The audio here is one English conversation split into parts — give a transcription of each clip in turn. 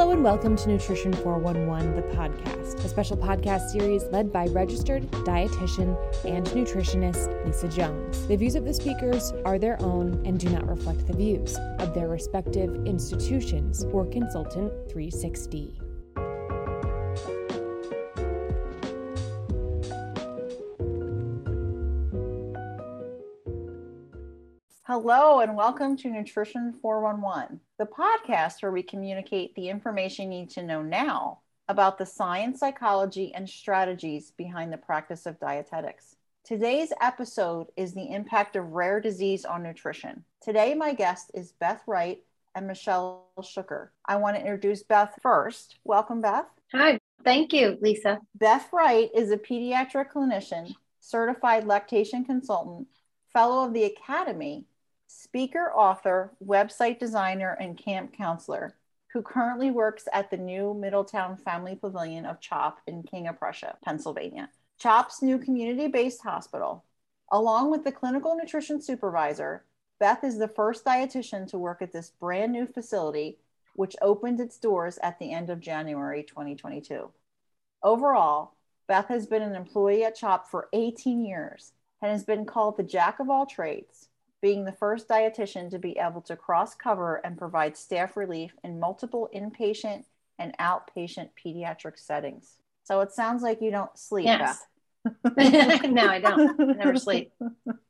Hello and welcome to Nutrition 411, the podcast, a special podcast series led by registered dietitian and nutritionist Lisa Jones. The views of the speakers are their own and do not reflect the views of their respective institutions or Consultant 360. Hello, and welcome to Nutrition 411, the podcast where we communicate the information you need to know now about the science, psychology, and strategies behind the practice of dietetics. Today's episode is the impact of rare disease on nutrition. Today, my guest is Beth Wright and Michelle Schucker. I want to introduce Beth first. Welcome, Beth. Hi, thank you, Lisa. Beth Wright is a pediatric clinician, certified lactation consultant, fellow of the Academy, speaker, author, website designer, and camp counselor who currently works at the new Middleman Family Pavilion of CHOP in King of Prussia, Pennsylvania. CHOP's new community based hospital. Along with the clinical nutrition supervisor, Beth is the first dietitian to work at this brand new facility, which opened its doors at the end of January 2022. Overall, Beth has been an employee at CHOP for 18 years and has been called the jack of all trades being the first dietitian to be able to cross cover and provide staff relief in multiple inpatient and outpatient pediatric settings. So it sounds like you don't sleep, yes. no, I don't. I never sleep.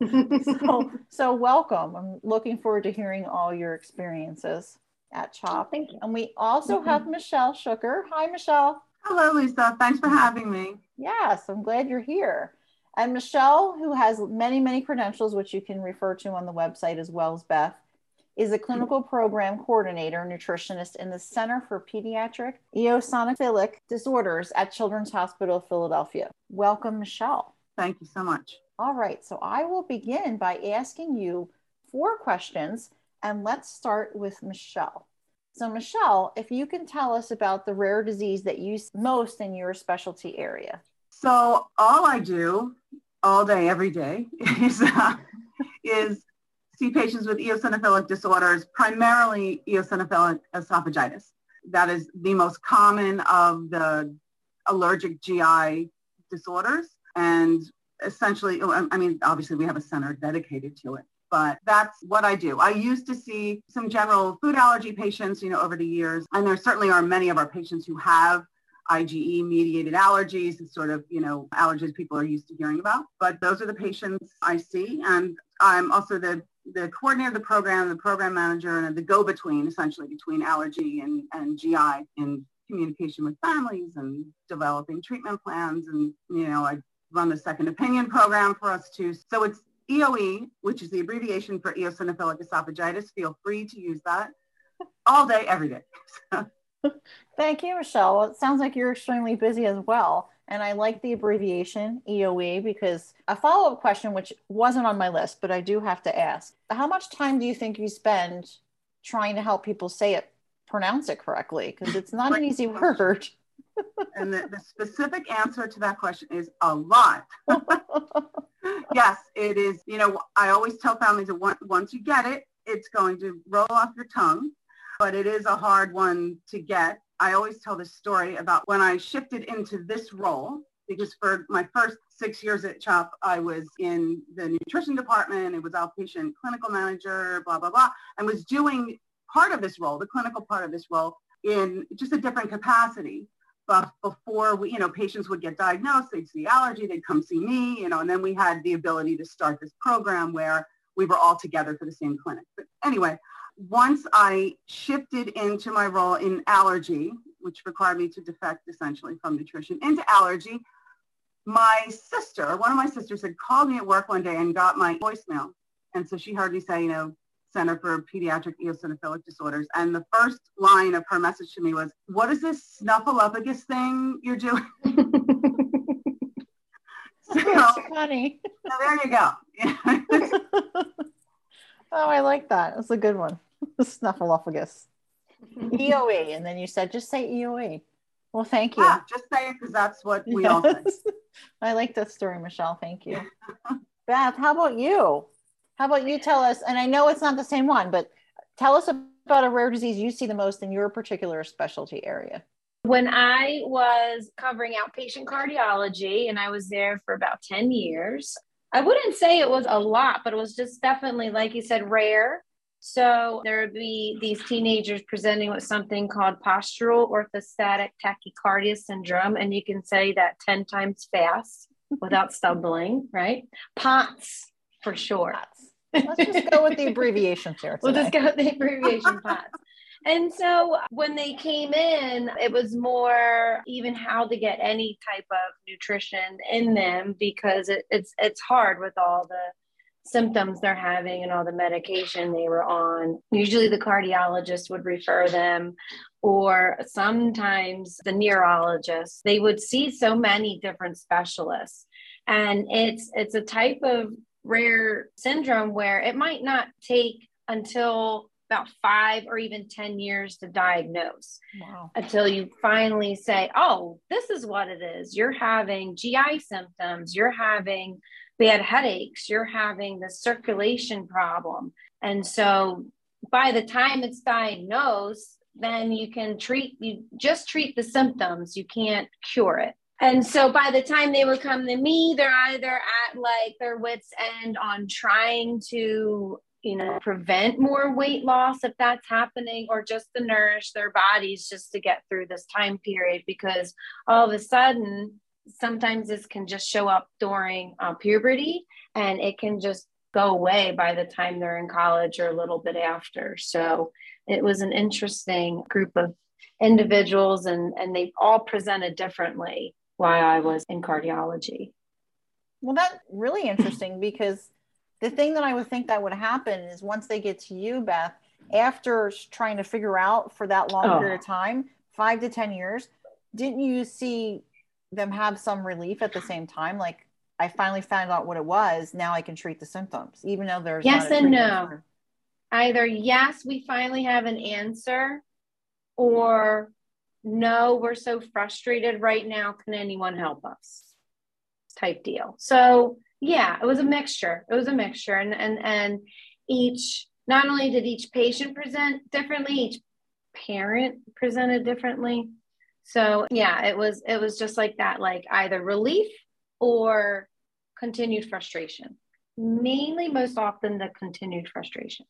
so, so welcome. I'm looking forward to hearing all your experiences at CHOP. Thank you. And we also mm-hmm. have Michelle Schucker. Hi, Michelle. Hello, Lisa. Thanks for having me. Yes, I'm glad you're here. And Michelle, who has many, many credentials, which you can refer to on the website as well as Beth, is a clinical program coordinator, nutritionist in the Center for Pediatric Eosinophilic Disorders at Children's Hospital of Philadelphia. Welcome, Michelle. Thank you so much. All right, so I will begin by asking you four questions, and let's start with Michelle. So, Michelle, if you can tell us about the rare disease that you most in your specialty area. So all I do all day, every day is, uh, is see patients with eosinophilic disorders, primarily eosinophilic esophagitis. That is the most common of the allergic GI disorders. And essentially, oh, I mean, obviously we have a center dedicated to it, but that's what I do. I used to see some general food allergy patients, you know, over the years. And there certainly are many of our patients who have IgE mediated allergies, is sort of, you know, allergies people are used to hearing about. But those are the patients I see. And I'm also the, the coordinator of the program, the program manager, and the go-between essentially between allergy and, and GI in communication with families and developing treatment plans. And, you know, I run the second opinion program for us too. So it's EOE, which is the abbreviation for eosinophilic esophagitis. Feel free to use that all day, every day. Thank you, Michelle. Well, it sounds like you're extremely busy as well. And I like the abbreviation EOE because a follow up question, which wasn't on my list, but I do have to ask how much time do you think you spend trying to help people say it, pronounce it correctly? Because it's not an easy word. and the, the specific answer to that question is a lot. yes, it is. You know, I always tell families that once you get it, it's going to roll off your tongue but it is a hard one to get. I always tell this story about when I shifted into this role because for my first six years at CHOP, I was in the nutrition department. It was outpatient clinical manager, blah, blah, blah, and was doing part of this role, the clinical part of this role in just a different capacity. But before we, you know, patients would get diagnosed, they'd see allergy, they'd come see me, you know, and then we had the ability to start this program where we were all together for the same clinic. But anyway, once I shifted into my role in allergy, which required me to defect essentially from nutrition into allergy, my sister, one of my sisters had called me at work one day and got my voicemail. And so she heard me say, you know, Center for Pediatric Eosinophilic Disorders. And the first line of her message to me was, what is this snuffleupagus thing you're doing? so, funny. So there you go. oh, I like that. That's a good one. Snuffleupagus. EOE. And then you said, just say EOE. Well, thank you. Yeah, just say it because that's what we yes. all say. I like that story, Michelle. Thank you. Beth, how about you? How about you tell us? And I know it's not the same one, but tell us about a rare disease you see the most in your particular specialty area? When I was covering outpatient cardiology and I was there for about 10 years, I wouldn't say it was a lot, but it was just definitely, like you said, rare. So there would be these teenagers presenting with something called postural orthostatic tachycardia syndrome, and you can say that 10 times fast without stumbling, right? POTS for short. Let's just go with the abbreviations here. We'll just go with the abbreviation POTS. And so when they came in, it was more even how to get any type of nutrition in them because it, it's it's hard with all the symptoms they're having and all the medication they were on. Usually the cardiologist would refer them or sometimes the neurologist. They would see so many different specialists. And it's it's a type of rare syndrome where it might not take until about five or even 10 years to diagnose wow. until you finally say, oh, this is what it is. You're having GI symptoms, you're having bad headaches, you're having the circulation problem. And so by the time it's diagnosed, then you can treat, you just treat the symptoms, you can't cure it. And so by the time they would come to me, they're either at like their wits' end on trying to, you know, prevent more weight loss if that's happening, or just to nourish their bodies just to get through this time period because all of a sudden, sometimes this can just show up during uh, puberty and it can just go away by the time they're in college or a little bit after. So it was an interesting group of individuals and, and they all presented differently why I was in cardiology. Well, that's really interesting because the thing that I would think that would happen is once they get to you, Beth, after trying to figure out for that long oh. period of time, five to 10 years, didn't you see them have some relief at the same time? Like, I finally found out what it was. Now I can treat the symptoms, even though there's yes and no. Either yes, we finally have an answer, or no, we're so frustrated right now. Can anyone help us? Type deal. So yeah, it was a mixture. It was a mixture. And and and each not only did each patient present differently, each parent presented differently. So yeah, it was it was just like that, like either relief or continued frustration. Mainly most often the continued frustration.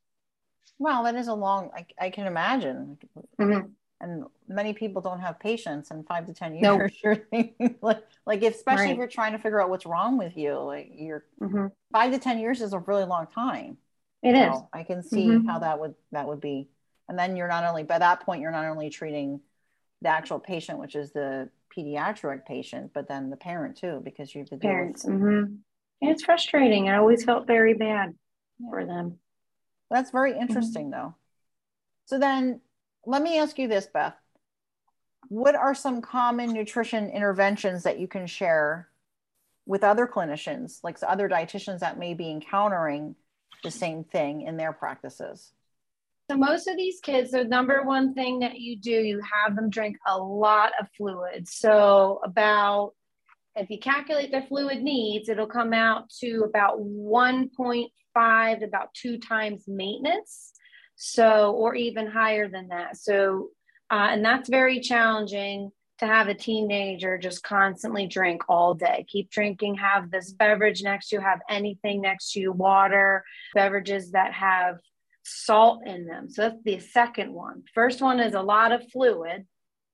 Well, that is a long I, I can imagine. Mm-hmm and many people don't have patience in five to ten years nope. like, like especially right. if you're trying to figure out what's wrong with you like you're mm-hmm. five to ten years is a really long time It so is. i can see mm-hmm. how that would that would be and then you're not only by that point you're not only treating the actual patient which is the pediatric patient but then the parent too because you have to deal parents with mm-hmm. it's frustrating i always felt very bad yeah. for them that's very mm-hmm. interesting though so then let me ask you this, Beth. What are some common nutrition interventions that you can share with other clinicians, like other dietitians that may be encountering the same thing in their practices? So most of these kids, the number one thing that you do, you have them drink a lot of fluid. So about if you calculate their fluid needs, it'll come out to about 1.5 to about two times maintenance. So, or even higher than that. So, uh, and that's very challenging to have a teenager just constantly drink all day. Keep drinking, have this beverage next to you, have anything next to you, water, beverages that have salt in them. So that's the second one. First one is a lot of fluid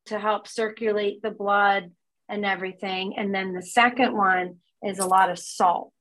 to help circulate the blood and everything. And then the second one is a lot of salt.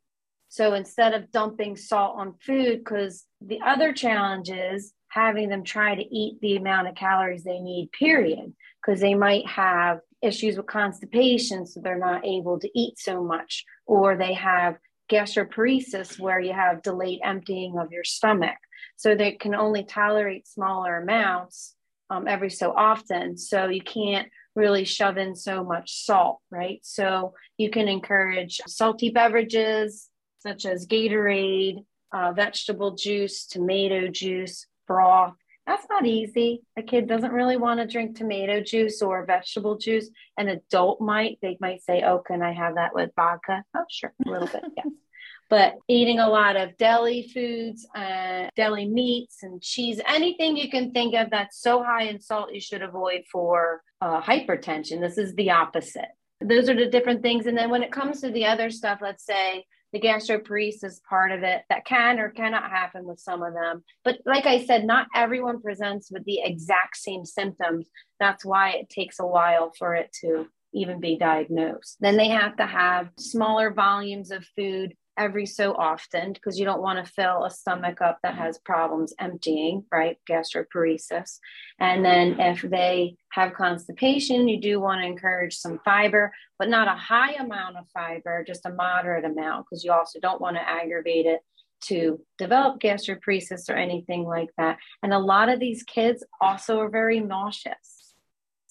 So instead of dumping salt on food, because the other challenge is having them try to eat the amount of calories they need, period, because they might have issues with constipation, so they're not able to eat so much, or they have gastroparesis, where you have delayed emptying of your stomach. So they can only tolerate smaller amounts um, every so often. So you can't really shove in so much salt, right? So you can encourage salty beverages such as Gatorade, uh, vegetable juice, tomato juice, broth. That's not easy. A kid doesn't really want to drink tomato juice or vegetable juice. An adult might. They might say, "Oh, can I have that with vodka?" Oh, sure, a little bit, yes. but eating a lot of deli foods, uh, deli meats and cheese, anything you can think of that's so high in salt, you should avoid for uh, hypertension. This is the opposite. Those are the different things. And then when it comes to the other stuff, let's say the gastroparesis part of it that can or cannot happen with some of them. But like I said, not everyone presents with the exact same symptoms. That's why it takes a while for it to even be diagnosed. Then they have to have smaller volumes of food every so often because you don't want to fill a stomach up that has problems emptying, right? Gastroparesis. And then if they have constipation, you do want to encourage some fiber, but not a high amount of fiber, just a moderate amount because you also don't want to aggravate it to develop gastroparesis or anything like that. And a lot of these kids also are very nauseous.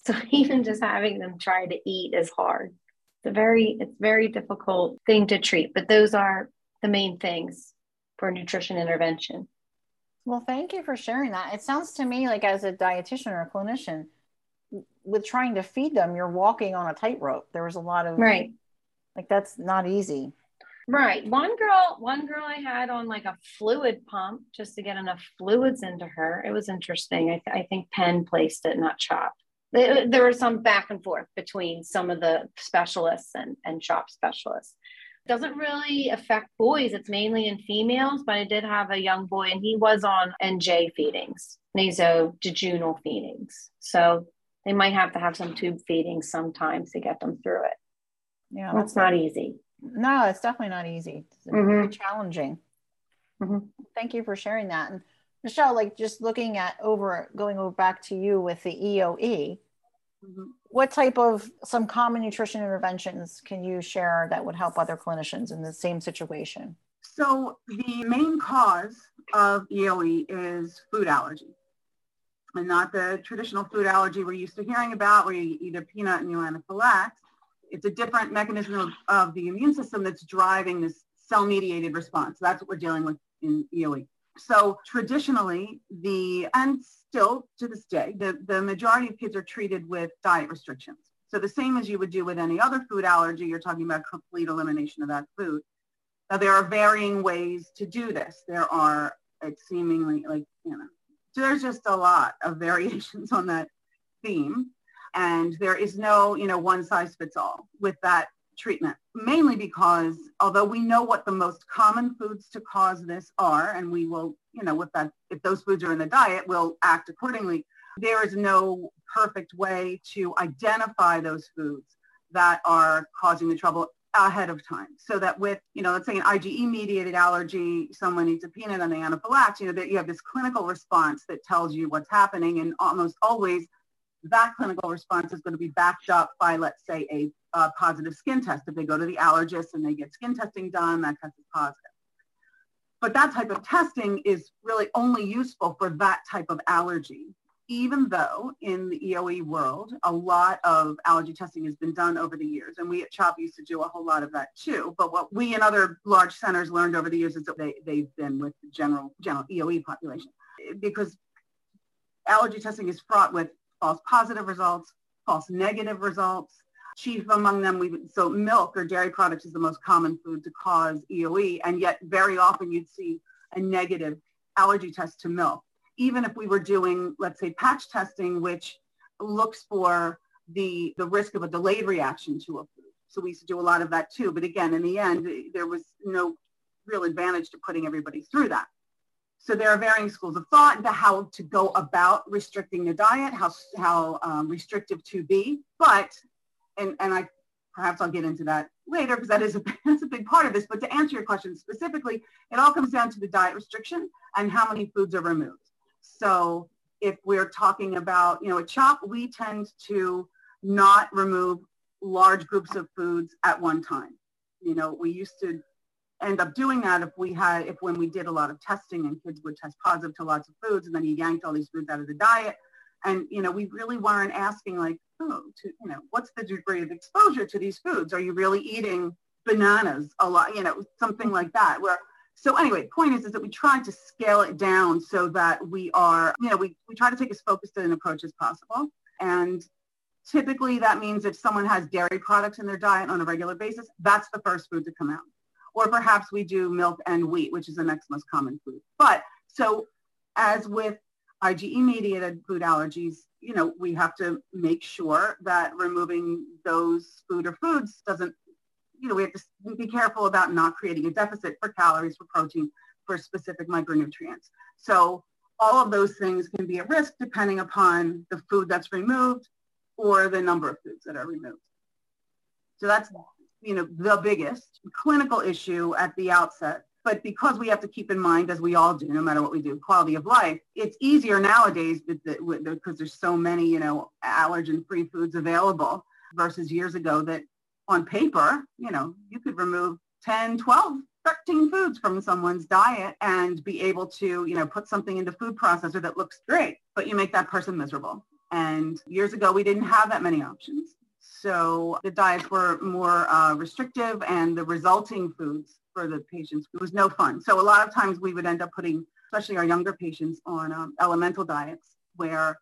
So even just having them try to eat is hard a very it's very difficult thing to treat but those are the main things for nutrition intervention. Well thank you for sharing that. It sounds to me like as a dietitian or a clinician with trying to feed them you're walking on a tightrope. There was a lot of right. like that's not easy. Right. One girl one girl i had on like a fluid pump just to get enough fluids into her. It was interesting. I, th- I think penn placed it not CHOP there was some back and forth between some of the specialists and, and CHOP specialists. Doesn't really affect boys, it's mainly in females, but I did have a young boy and he was on NJ feedings, nasojejunal feedings. So they might have to have some tube feedings sometimes to get them through it. Yeah, that's not easy. No, it's definitely not easy. It's mm-hmm. very challenging. Mm-hmm. Thank you for sharing that. And Michelle, like just looking at over going over back to you with the EOE, what type of some common nutrition interventions can you share that would help other clinicians in the same situation? So the main cause of EOE is food allergy. And not the traditional food allergy we're used to hearing about where you eat a peanut and you anaphylax. It's a different mechanism of, of the immune system that's driving this cell-mediated response. That's what we're dealing with in EOE. So traditionally, the, and still to this day, the, the majority of kids are treated with diet restrictions. So the same as you would do with any other food allergy, you're talking about complete elimination of that food. Now there are varying ways to do this. There are it's seemingly like, you know, there's just a lot of variations on that theme. And there is no, you know, one size fits all with that treatment, mainly because although we know what the most common foods to cause this are, and we will, you know, with that, if those foods are in the diet, we'll act accordingly. There is no perfect way to identify those foods that are causing the trouble ahead of time so that with, you know, let's say an IgE mediated allergy, someone eats a peanut and they anaphylaxis, you know, that you have this clinical response that tells you what's happening and almost always that clinical response is going to be backed up by, let's say, a, a, positive skin test. If they go to the allergist and they get skin testing done, that test is positive. But that type of testing is really only useful for that type of allergy, even though in the EOE world, a lot of allergy testing has been done over the years. And we at CHOP used to do a whole lot of that too. But what we and other large centers learned over the years is that they, they've been with the general, general EOE population because allergy testing is fraught with false positive results, false negative results. Chief among them, we so milk or dairy products is the most common food to cause EOE, and yet very often you'd see a negative allergy test to milk. Even if we were doing, let's say, patch testing, which looks for the, the risk of a delayed reaction to a food. So we used to do a lot of that too. But again, in the end, there was no real advantage to putting everybody through that. So there are varying schools of thought into how to go about restricting the diet, how, how um, restrictive to be. But, and, and I perhaps I'll get into that later because that is a, that's a big part of this. But to answer your question specifically, it all comes down to the diet restriction and how many foods are removed. So if we're talking about, you know, a CHOP, we tend to not remove large groups of foods at one time. You know, we used to end up doing that if we had, if when we did a lot of testing and kids would test positive to lots of foods and then you yanked all these foods out of the diet. And, you know, we really weren't asking like, oh, to, you know, what's the degree of exposure to these foods? Are you really eating bananas a lot, you know, something like that where, so anyway, point is, is that we try to scale it down so that we are, you know, we, we try to take as focused an approach as possible. And typically that means if someone has dairy products in their diet on a regular basis, that's the first food to come out or perhaps we do milk and wheat, which is the next most common food. But so as with IgE mediated food allergies, you know, we have to make sure that removing those food or foods doesn't, you know, we have to be careful about not creating a deficit for calories, for protein, for specific micronutrients. So all of those things can be at risk depending upon the food that's removed or the number of foods that are removed. So that's, you know, the biggest clinical issue at the outset. But because we have to keep in mind, as we all do, no matter what we do, quality of life, it's easier nowadays because there's so many, you know, allergen-free foods available versus years ago that on paper, you know, you could remove 10, 12 13 foods from someone's diet and be able to, you know, put something into food processor that looks great, but you make that person miserable. And years ago, we didn't have that many options. So the diets were more uh, restrictive and the resulting foods for the patients, it was no fun. So a lot of times we would end up putting, especially our younger patients, on um, elemental diets where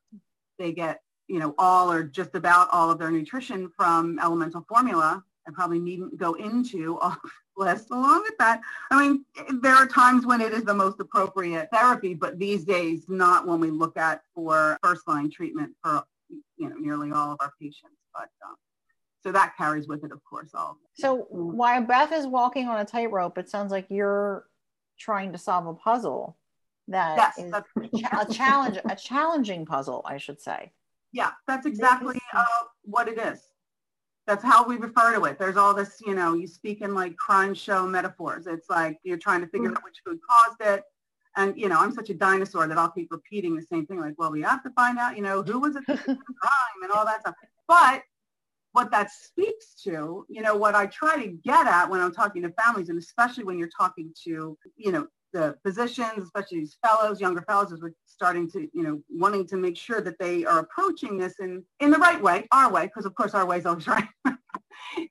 they get, you know, all or just about all of their nutrition from elemental formula I probably needn't go into all list along with that. I mean, there are times when it is the most appropriate therapy, but these days, not when we look at for first line treatment for, you know, nearly all of our patients. But um, so that carries with it, of course, all. So while Beth is walking on a tightrope, it sounds like you're trying to solve a puzzle that yes, is a challenge, a challenging puzzle, I should say. Yeah, that's exactly uh, what it is that's how we refer to it. There's all this, you know, you speak in like crime show metaphors. It's like you're trying to figure mm-hmm. out which food caused it. And, you know, I'm such a dinosaur that I'll keep repeating the same thing. Like, well, we have to find out, you know, who was it crime and all that stuff. But what that speaks to, you know, what I try to get at when I'm talking to families, and especially when you're talking to, you know, the physicians, especially these fellows, younger fellows, as we're starting to, you know, wanting to make sure that they are approaching this in, in the right way, our way, because of course our way is always right,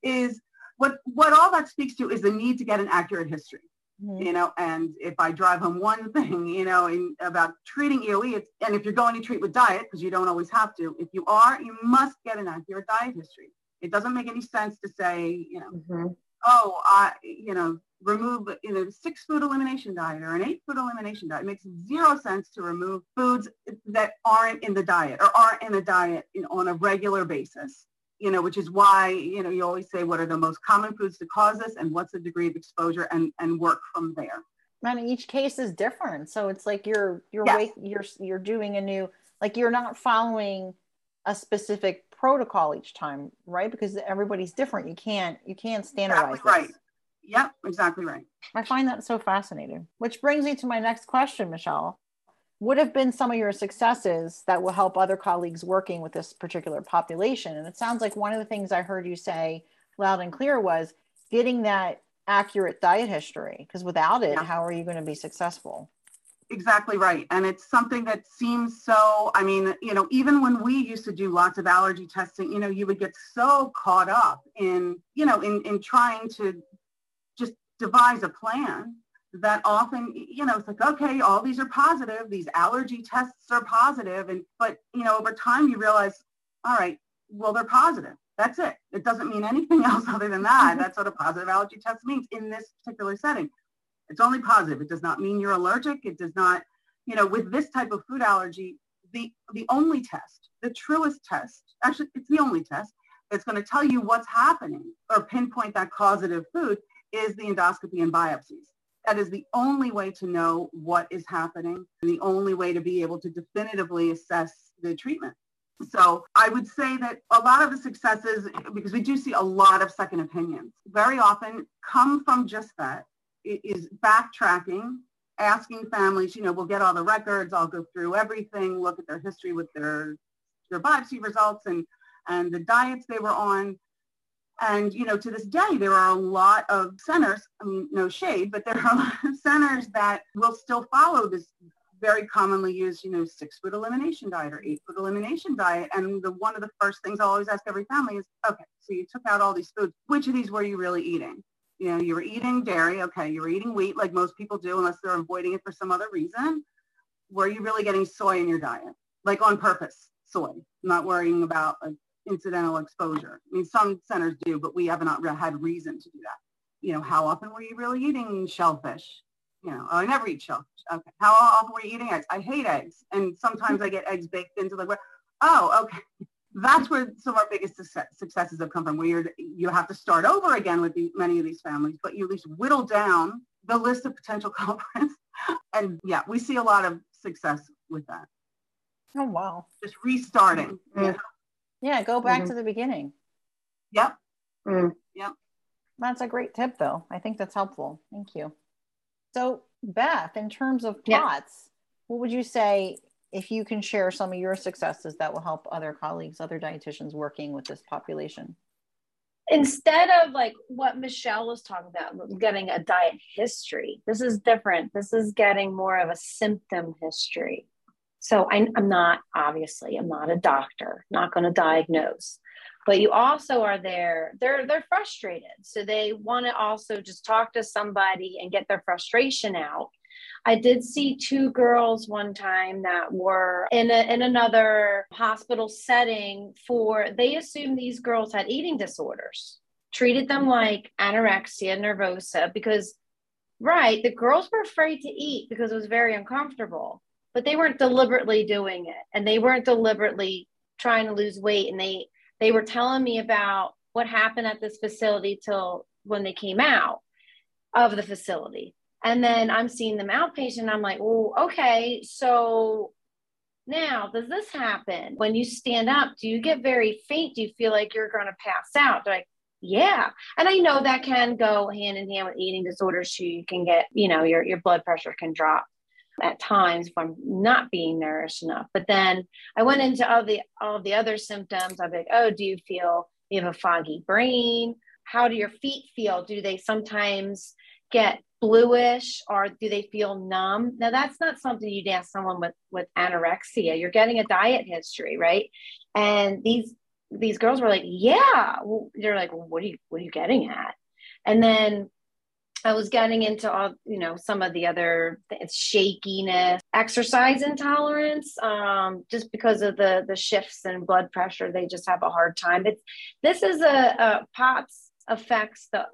is what, what all that speaks to is the need to get an accurate history. Mm-hmm. You know, and if I drive home one thing, you know, in about treating EOE, it's, and if you're going to treat with diet, because you don't always have to, if you are, you must get an accurate diet history. It doesn't make any sense to say, you know, mm-hmm. oh, I, you know, remove you know six food elimination diet or an eight food elimination diet. It makes zero sense to remove foods that aren't in the diet or aren't in the diet know, on a regular basis. You know, which is why you know you always say what are the most common foods to cause this and what's the degree of exposure and and work from there. I mean, each case is different, so it's like you're you're yes. you're you're doing a new like you're not following a specific protocol each time, right? Because everybody's different. You can't you can't standardize. Exactly right. Yep, exactly right. I find that so fascinating. Which brings me to my next question, Michelle. What have been some of your successes that will help other colleagues working with this particular population? And it sounds like one of the things I heard you say loud and clear was getting that accurate diet history, because without it, yeah. how are you going to be successful? Exactly right. And it's something that seems so, I mean, you know, even when we used to do lots of allergy testing, you know, you would get so caught up in, you know, in, in trying to just devise a plan that often, you know, it's like, okay, all these are positive, these allergy tests are positive, and but you know, over time you realize, all right, well, they're positive. That's it. It doesn't mean anything else other than that. Mm-hmm. That's what a positive allergy test means in this particular setting. It's only positive. It does not mean you're allergic. It does not, you know, with this type of food allergy, the the only test, the truest test, actually, it's the only test that's going to tell you what's happening or pinpoint that causative food is the endoscopy and biopsies. That is the only way to know what is happening and the only way to be able to definitively assess the treatment. So I would say that a lot of the successes, because we do see a lot of second opinions, very often come from just that. It is backtracking, asking families, you know, we'll get all the records, I'll go through everything, look at their history with their, their biopsy results and, and the diets they were on, and, you know, to this day, there are a lot of centers, I mean, no shade, but there are a lot of centers that will still follow this very commonly used, you know, six food elimination diet or eight food elimination diet. And the one of the first things I always ask every family is, okay, so you took out all these foods. Which of these were you really eating? You know, you were eating dairy. Okay, you were eating wheat like most people do, unless they're avoiding it for some other reason. Were you really getting soy in your diet? Like on purpose, soy, not worrying about like incidental exposure. I mean, some centers do, but we have not had reason to do that. you know, how often were you really eating shellfish? You know, oh, I never eat shellfish. Okay. How often were you eating eggs? I hate eggs. And sometimes I get eggs baked into the, oh, okay. That's where some of our biggest successes have come from, where you're, you have to start over again with the, many of these families, but you at least whittle down the list of potential culprits. and yeah, we see a lot of success with that. Oh, wow. Just restarting. Mm-hmm. Yeah, go back mm-hmm. to the beginning. Yep. Mm. Yep. That's a great tip, though. I think that's helpful. Thank you. So, Beth, in terms of POTS, yeah. what would you say if you can share some of your successes that will help other colleagues, other dietitians working with this population? Instead of like what Michelle was talking about, getting a diet history, this is different. This is getting more of a symptom history. So I, am not, obviously, I'm not a doctor, not going to diagnose. But you also are there they're they're frustrated. So they want to also just talk to somebody and get their frustration out. I did see two girls one time that were in a, in another hospital setting for they assumed these girls had eating disorders, treated them like anorexia nervosa because right, the girls were afraid to eat because it was very uncomfortable, but they weren't deliberately doing it and they weren't deliberately trying to lose weight and they they were telling me about what happened at this facility till when they came out of the facility. And then I'm seeing them outpatient. I'm like, oh, okay. So now, does this happen when you stand up? Do you get very faint? Do you feel like you're going to pass out? Like, yeah. And I know that can go hand in hand with eating disorders too. You can get, you know, your, your blood pressure can drop at times from not being nourished enough. But then I went into all the all the other symptoms. I'm like, oh, do you feel you have a foggy brain? How do your feet feel? Do they sometimes get bluish or do they feel numb? Now that's not something you'd ask someone with with anorexia. You're getting a diet history, right? And these these girls were like, yeah. They're like, well, what are you what are you getting at? And then I was getting into all, you know, some of the other shakiness, exercise intolerance, um, just because of the the shifts in blood pressure. They just have a hard time. It's this is a, a POTS affects the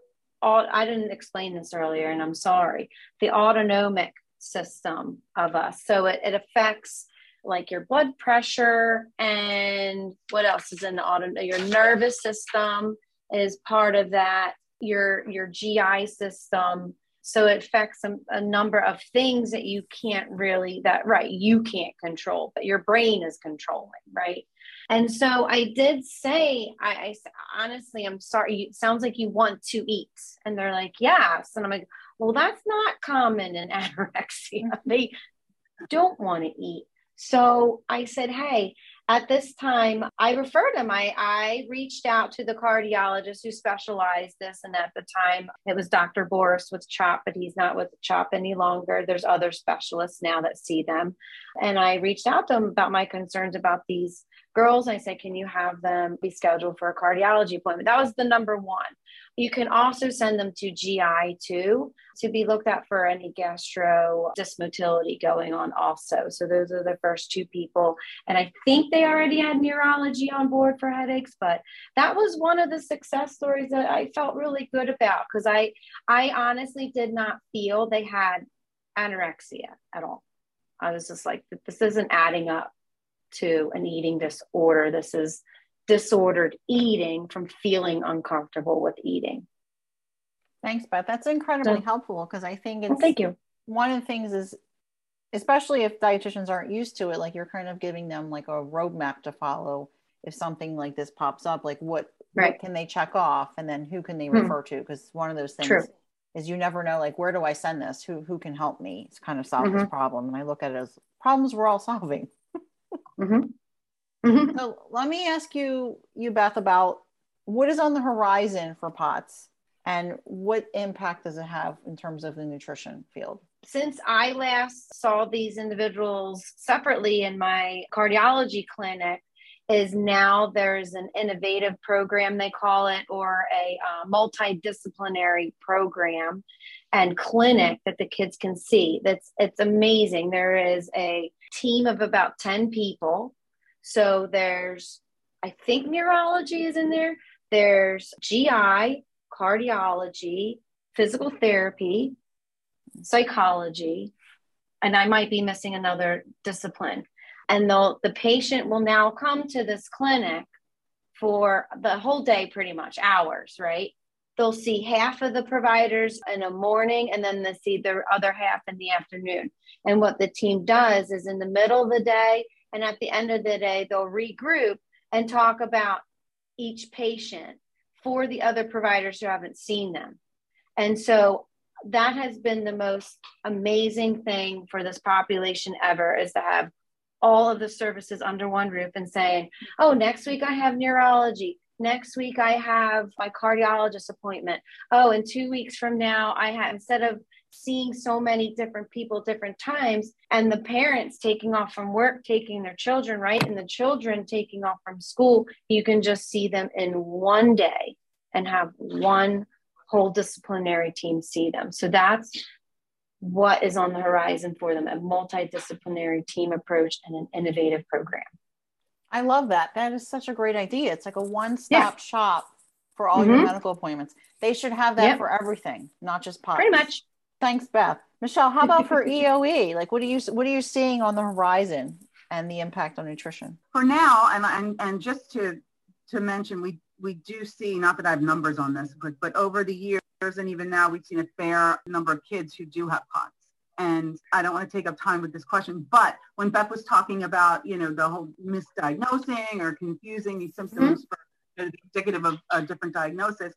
all. I didn't explain this earlier, and I'm sorry. The autonomic system of us, so it, it affects like your blood pressure and what else is in the auto your nervous system is part of that your your GI system. So it affects a, a, number of things that you can't really that right you can't control, but your brain is controlling, right? And so I did say, I, I honestly, I'm sorry. It sounds like you want to eat, and they're like, yes, and I'm like, well, that's not common in anorexia. they don't want to eat. So I said, hey, at this time, I referred him. I, I reached out to the cardiologist who specialized this. And at the time, it was Dr. Boris with CHOP, but he's not with CHOP any longer. There's other specialists now that see them. And I reached out to him about my concerns about these girls. I said, Can you have them be scheduled for a cardiology appointment? That was the number one. You can also send them to GI too to be looked at for any gastro dysmotility going on also. So those are the first two people. And I think they already had neurology on board for headaches, but that was one of the success stories that I felt really good about because I I honestly did not feel they had anorexia at all. I was just like, this isn't adding up to an eating disorder. This is disordered eating from feeling uncomfortable with eating. Thanks, Beth. That's incredibly so, helpful because I think it's well, thank you. One of the things is, especially if dietitians aren't used to it, like you're kind of giving them like a roadmap to follow. If something like this pops up, like what, right. what can they check off, and then who can they hmm. refer to? Because one of those things True. is you never know, like where do I send this? Who who can help me? It's kind of solve mm-hmm. this problem, and I look at it as problems we're all solving. Mm-hmm. Mm-hmm. So let me ask you, you Beth, about what is on the horizon for POTS and what impact does it have in terms of the nutrition field? Since I last saw these individuals separately in my cardiology clinic, is now there's an innovative program they call it or a uh, multidisciplinary program and clinic that the kids can see that's it's amazing there is a team of about 10 people so there's, I think neurology is in there. There's GI, cardiology, physical therapy, psychology, and I might be missing another discipline. And the the patient will now come to this clinic for the whole day, pretty much hours, right? They'll see half of the providers in the morning and then they see the other half in the afternoon. And what the team does is in the middle of the day and at the end of the day, they'll regroup and talk about each patient for the other providers who haven't seen them. And so that has been the most amazing thing for this population ever is to have all of the services under one roof and saying, oh, next week I have neurology. Next week I have my cardiologist appointment. Oh, and two weeks from now I have, instead of seeing so many different people different times and the parents taking off from work taking their children right and the children taking off from school you can just see them in one day and have one whole disciplinary team see them so that's what is on the horizon for them a multidisciplinary team approach and an innovative program i love that that is such a great idea it's like a one-stop yeah. shop for all mm-hmm. your medical appointments they should have that yep. for everything not just POTS. pretty much Thanks, Beth. Michelle, how about for EOE? Like, what are you what are you seeing on the horizon and the impact on nutrition? For now, and and, and just to to mention, we we do see not that I have numbers on this, but but over the years and even now, we've seen a fair number of kids who do have POTS. And I don't want to take up time with this question, but when Beth was talking about, you know, the whole misdiagnosing or confusing these symptoms mm-hmm. for you know, indicative of a different diagnosis,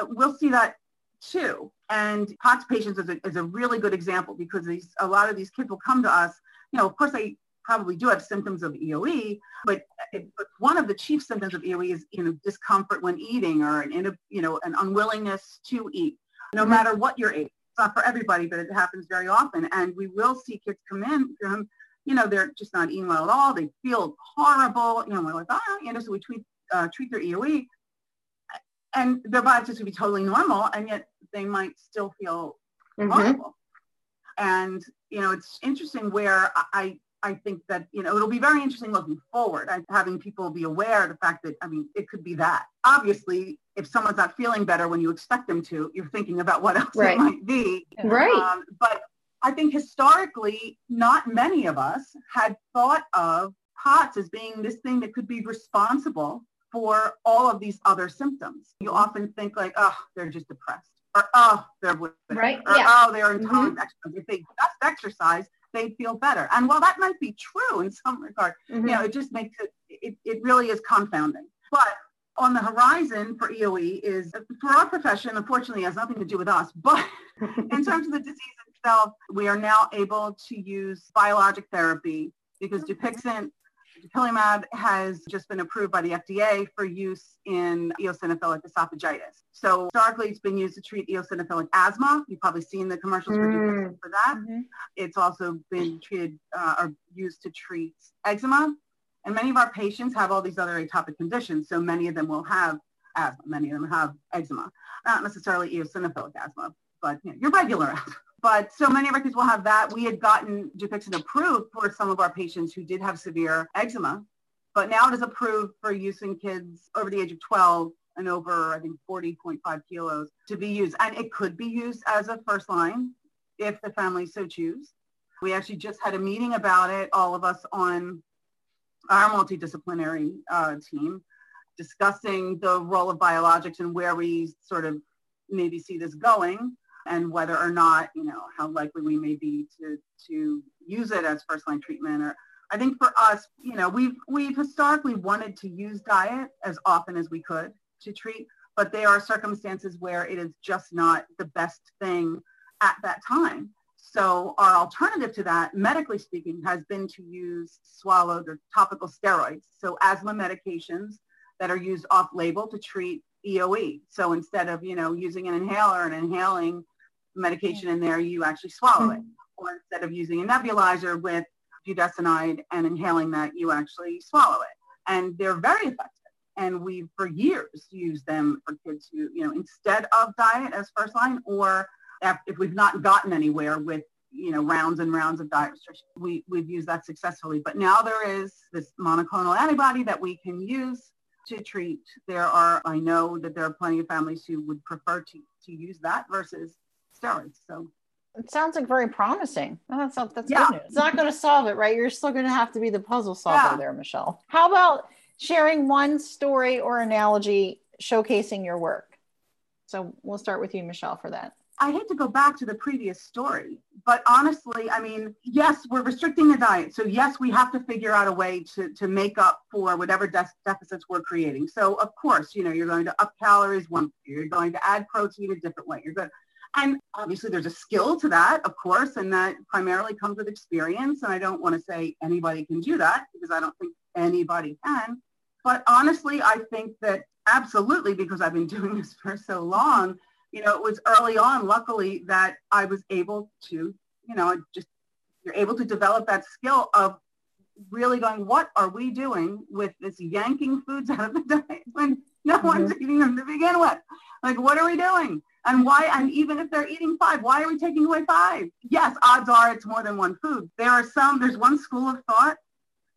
uh, we'll see that too. And POTS patients is a, is a really good example because these a lot of these kids will come to us. You know, of course, they probably do have symptoms of EOE, but, but one of the chief symptoms of EOE is you know discomfort when eating or an you know an unwillingness to eat, no mm-hmm. matter what your age. It's not for everybody, but it happens very often. And we will see kids come in. Um, you know, they're just not eating well at all. They feel horrible. You know, we're like, oh, you know, so we treat uh, treat their EOE, and their bodies just would be totally normal, and yet they might still feel mm-hmm. horrible. And you know, it's interesting where I I think that you know it'll be very interesting looking forward, having people be aware of the fact that I mean it could be that. Obviously, if someone's not feeling better when you expect them to, you're thinking about what else right. it might be. Right. Um, but I think historically, not many of us had thought of POTS as being this thing that could be responsible for all of these other symptoms. You mm-hmm. often think like, oh, they're just depressed, or oh, they're right, or yeah. oh, they're intolerant. Mm-hmm. If they just exercise, they'd feel better. And while that might be true in some regard, mm-hmm. you know, it just makes it, it, it really is confounding. But on the horizon for EOE is for our profession, unfortunately, has nothing to do with us, but in terms of the disease itself, we are now able to use biologic therapy because Dupixent Dupilumab has just been approved by the FDA for use in eosinophilic esophagitis. So historically, it's been used to treat eosinophilic asthma. You've probably seen the commercials mm. for that. Mm-hmm. It's also been treated uh, or used to treat eczema. And many of our patients have all these other atopic conditions. So many of them will have asthma. Many of them have eczema. Not necessarily eosinophilic asthma, but you know, your regular asthma. But so many of our kids will have that. We had gotten Dupixent approved for some of our patients who did have severe eczema, but now it is approved for use in kids over the age of 12 and over, I think, 40.5 kilos to be used. And it could be used as a first line if the family so choose. We actually just had a meeting about it, all of us on our multidisciplinary uh, team, discussing the role of biologics and where we sort of maybe see this going and whether or not, you know, how likely we may be to, to use it as first line treatment or I think for us, you know, we've we've historically wanted to use diet as often as we could to treat, but there are circumstances where it is just not the best thing at that time. So our alternative to that, medically speaking, has been to use swallowed or topical steroids, so asthma medications that are used off label to treat EOE. So instead of, you know, using an inhaler and inhaling medication in there, you actually swallow it. Mm-hmm. Or instead of using a nebulizer with budesonide and inhaling that, you actually swallow it. And they're very effective. And we've for years used them for kids who, you know, instead of diet as first line or if we've not gotten anywhere with you know, rounds and rounds of diet restriction. We, we've used that successfully. But now there is this monoclonal antibody that we can use to treat. There are, I know that there are plenty of families who would prefer to, to use that versus steroids. So it sounds like very promising. Oh, that's that's yeah. good news. It's not going to solve it, right? You're still going to have to be the puzzle solver yeah. there, Michelle. How about sharing one story or analogy showcasing your work? So we'll start with you, Michelle, for that. I hate to go back to the previous story, but honestly, I mean, yes, we're restricting the diet. So yes, we have to figure out a way to, to make up for whatever de- deficits we're creating. So of course, you know, you're going to up calories one, you're going to add protein a different way. You're going and obviously there's a skill to that, of course, and that primarily comes with experience. And I don't want to say anybody can do that because I don't think anybody can. But honestly, I think that absolutely, because I've been doing this for so long, you know, it was early on, luckily, that I was able to, you know, just you're able to develop that skill of really going, what are we doing with this yanking foods out of the diet when no mm-hmm. one's eating them to begin with? Like, what are we doing? And why, and even if they're eating five, why are we taking away five? Yes, odds are it's more than one food. There are some, there's one school of thought,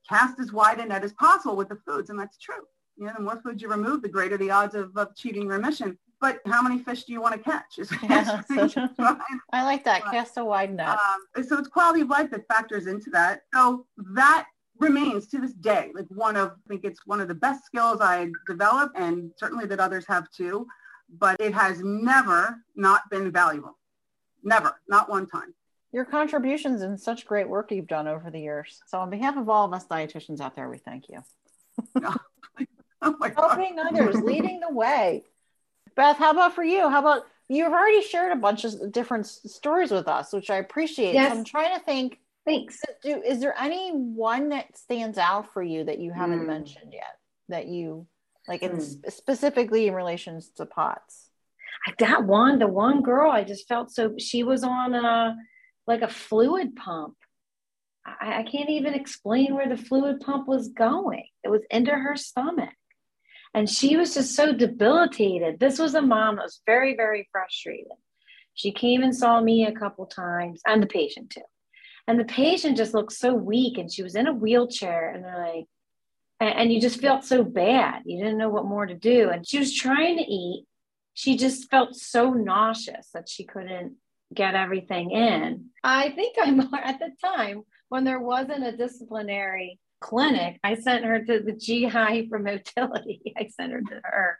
cast as wide a net as possible with the foods, and that's true. You know, the more foods you remove, the greater the odds of, of achieving remission. But how many fish do you want to catch? Yeah, so, I like that. Cast a wide net. Um, so it's quality of life that factors into that. So that remains to this day like one of I think it's one of the best skills I developed and certainly that others have too but it has never not been valuable. Never, not one time. Your contributions and such great work you've done over the years. So on behalf of all of us dietitians out there, we thank you. oh Helping others, leading the way. Beth, how about for you? How about you've already shared a bunch of different stories with us, which I appreciate. Yes. So I'm trying to think. Thanks. Do, is there any one that stands out for you that you haven't mm. mentioned yet that you like in mm. specifically in relations to POTS? That one, the one girl, I just felt so. She was on a like a fluid pump. I, I can't even explain where the fluid pump was going. It was into her stomach, and she was just so debilitated. This was a mom that was very, very frustrated. She came and saw me a couple times, and the patient too. And the patient just looked so weak, and she was in a wheelchair. And they're like, and, you just felt so bad. You didn't know what more to do. And she was trying to eat. She just felt so nauseous that she couldn't get everything in. I think I'm at the time when there wasn't a disciplinary clinic, I sent her to the GI for motility. I sent her to her.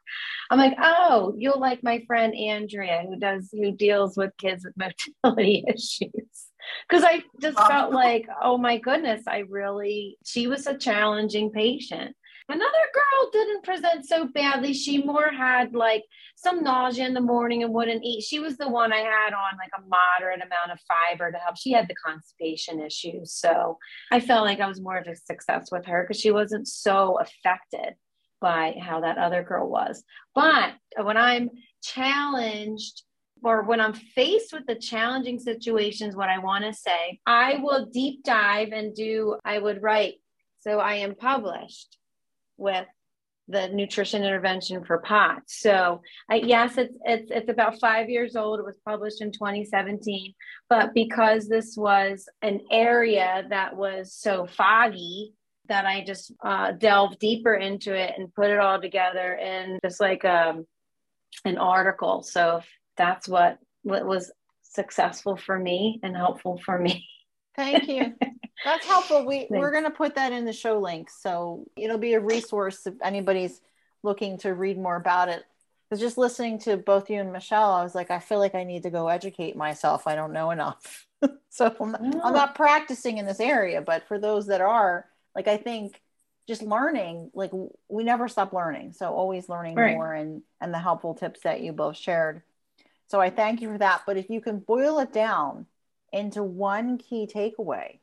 I'm like, oh, you'll like my friend Andrea who does who deals with kids with motility issues because I just um, felt like, oh my goodness, I really, she was a challenging patient. Another girl didn't present so badly. She more had like some nausea in the morning and wouldn't eat. She was the one I had on like a moderate amount of fiber to help. She had the constipation issues. So I felt like I was more of a success with her because she wasn't so affected by how that other girl was. But when I'm challenged or when I'm faced with the challenging situations, what I want to say, I will deep dive and do, I would write. So I am published with the nutrition intervention for POTS. So uh, yes, it's, it's, it's about five years old. It was published in 2017, but because this was an area that was so foggy that I just uh, delved deeper into it and put it all together in just like um, an article. So that's what what was successful for me and helpful for me. Thank you. That's helpful. We Thanks. we're going to put that in the show links, so it'll be a resource if anybody's looking to read more about it. Because just listening to both you and Michelle, I was like, I feel like I need to go educate myself. I don't know enough, so I'm, I'm not practicing in this area. But for those that are, like, I think just learning, like we never stop learning. So always learning right. more, and and the helpful tips that you both shared so I thank you for that. But if you can boil it down into one key takeaway,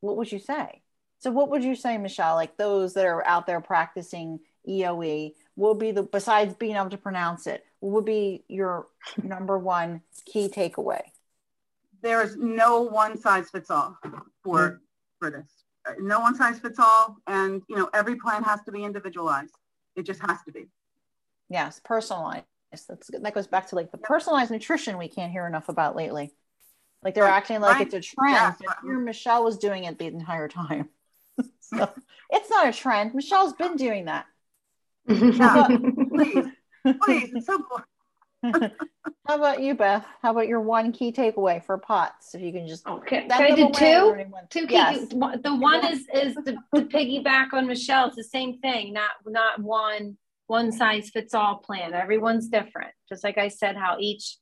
what would you say? So what would you say, Michelle? Like those that are out there practicing EOE, will be the besides being able to pronounce it, what would be your number one key takeaway? There is no one size fits all for mm-hmm. for this. No one size fits all, and you know every plan has to be individualized. It just has to be. Yes, personalized. That's good. that goes back to like the personalized nutrition we can't hear enough about lately. Like they're acting like right. it's a trend, yeah. here Michelle was doing it the entire time. so it's not a trend. Michelle's been doing that. Yeah, please, please. It's so boring. How about you, Beth? How about your one key takeaway for POTS? If you can just oh, Okay, send can I them do two? Two key. Yes. The one is is to, to piggyback on Michelle. It's the same thing. Not not one one size fits all plan. Everyone's different. Just like I said, how each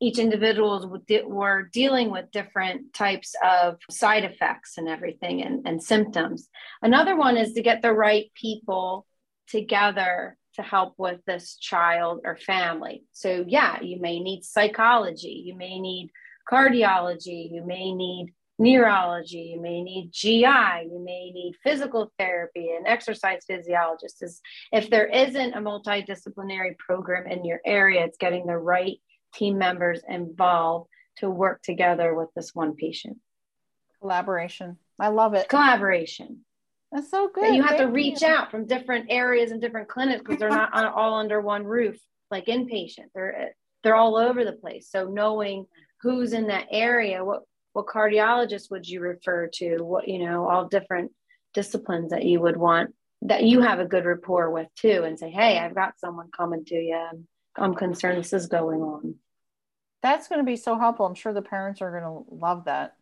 each individuals were dealing with different types of side effects and everything and, and symptoms. Another one is to get the right people together to help with this child or family. So yeah, you may need psychology, you may need cardiology, you may need neurology, you may need GI, you may need physical therapy and exercise physiologist. Is if there isn't a multidisciplinary program in your area, it's getting the right team members involved to work together with this one patient. collaboration. I love it. Collaboration. That's so good. that you have to reach you. out from different areas and different clinics because they're not all under one roof like inpatient they're they're all over the place so knowing who's in that area what what cardiologist would you refer to what you know all different disciplines that you would want that you have a good rapport with too and say hey i've got someone coming to you i'm, I'm concerned this is going on That's going to be so helpful. I'm sure the parents are going to love that.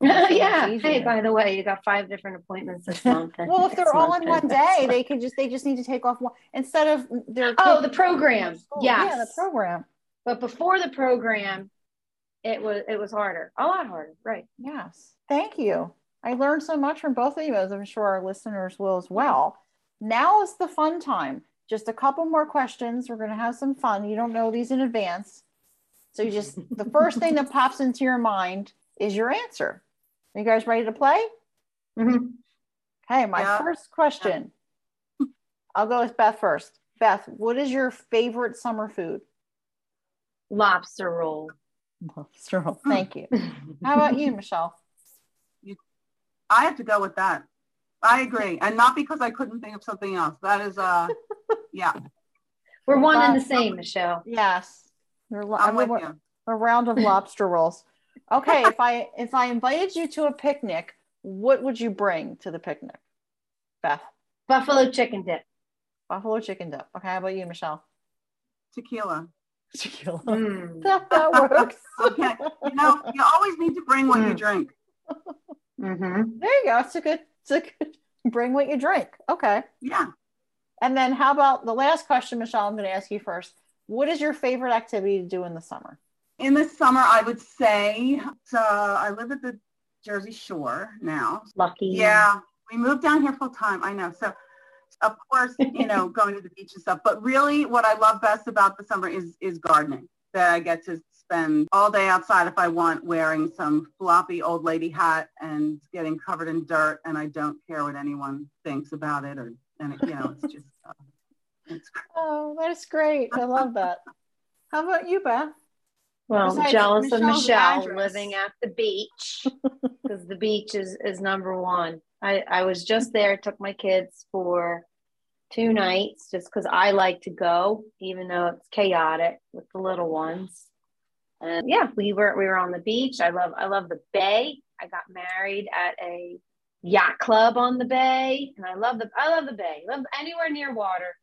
Yeah hey by the way you got five different appointments this month Well, if they're all in one day, they could just they just need to take off one instead of their Oh, the program. school. Yeah, the program. But before the program, it was it was harder, a lot harder, right? Yes. Thank you. I learned so much from both of you, as I'm sure our listeners will as well. Now is the fun time. Just a couple more questions. We're going to have some fun. You don't know these in advance. So you just, the first thing that pops into your mind is your answer. Are you guys ready to play? Mhm. Okay, my Yeah. first question. I'll go with Beth first. Beth, what is your favorite summer food? Lobster roll. Lobster roll. Thank you. How about you, Michelle? I have to go with that. I agree, and not because I couldn't think of something else. That is, uh, yeah, We're one and the Lob- same, Michelle. Yes. You're lo- I'm with a- you. a round of lobster rolls. Okay, if I if I invited you to a picnic, what would you bring to the picnic? Beth, Buffalo chicken dip. buffalo chicken dip. Okay, how about you, Michelle? Tequila. Tequila. Mm. that, that works. Okay. You know, you always need to bring what you Mm. drink. Mm-hmm. There you go. It's a good. It's a good. Bring what you drink. Okay. Yeah. And then how about the last question, Michelle? I'm going to ask you first. What is your favorite activity to do in the summer? In the summer, I would say, uh, I live at the Jersey Shore now. Lucky. Yeah, we moved down here full time. I know. So, of course, you know, going to the beach and stuff. But really, what I love best about the summer is is gardening. That I get to spend all day outside if I want, wearing some floppy old lady hat and getting covered in dirt, and I don't care what anyone thinks about it. Or and it, you know, it's just uh, it's Oh, that's great. I love that. How about you, Beth? Well, Besides jealous of Michelle address. living at the beach because the beach is, is number one. I, I was just there, took my kids for two nights just because I like to go, even though it's chaotic with the little ones. And yeah, we were we were on the beach. I love I love the bay. I got married at a yacht club on the bay, and I love the I love the bay. Love anywhere near water,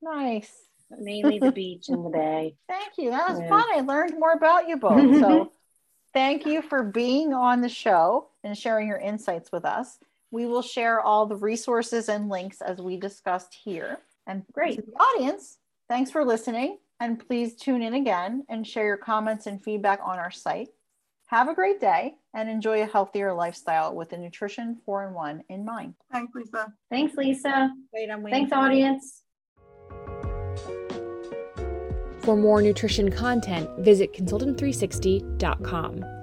Nice. Mainly the beach and the bay. Thank you. That was Yeah. fun. I learned more about you both. So thank you for being on the show and sharing your insights with us. We will share all the resources and links as we discussed here. And Great. to the audience, thanks for listening. And please tune in again and share your comments and feedback on our site. Have a great day and enjoy a healthier lifestyle with the nutrition four in one in mind. thanks, Lisa. Thanks, Lisa. Wait, I'm waiting Thanks, audience. you. For more nutrition content, visit consultant360.com.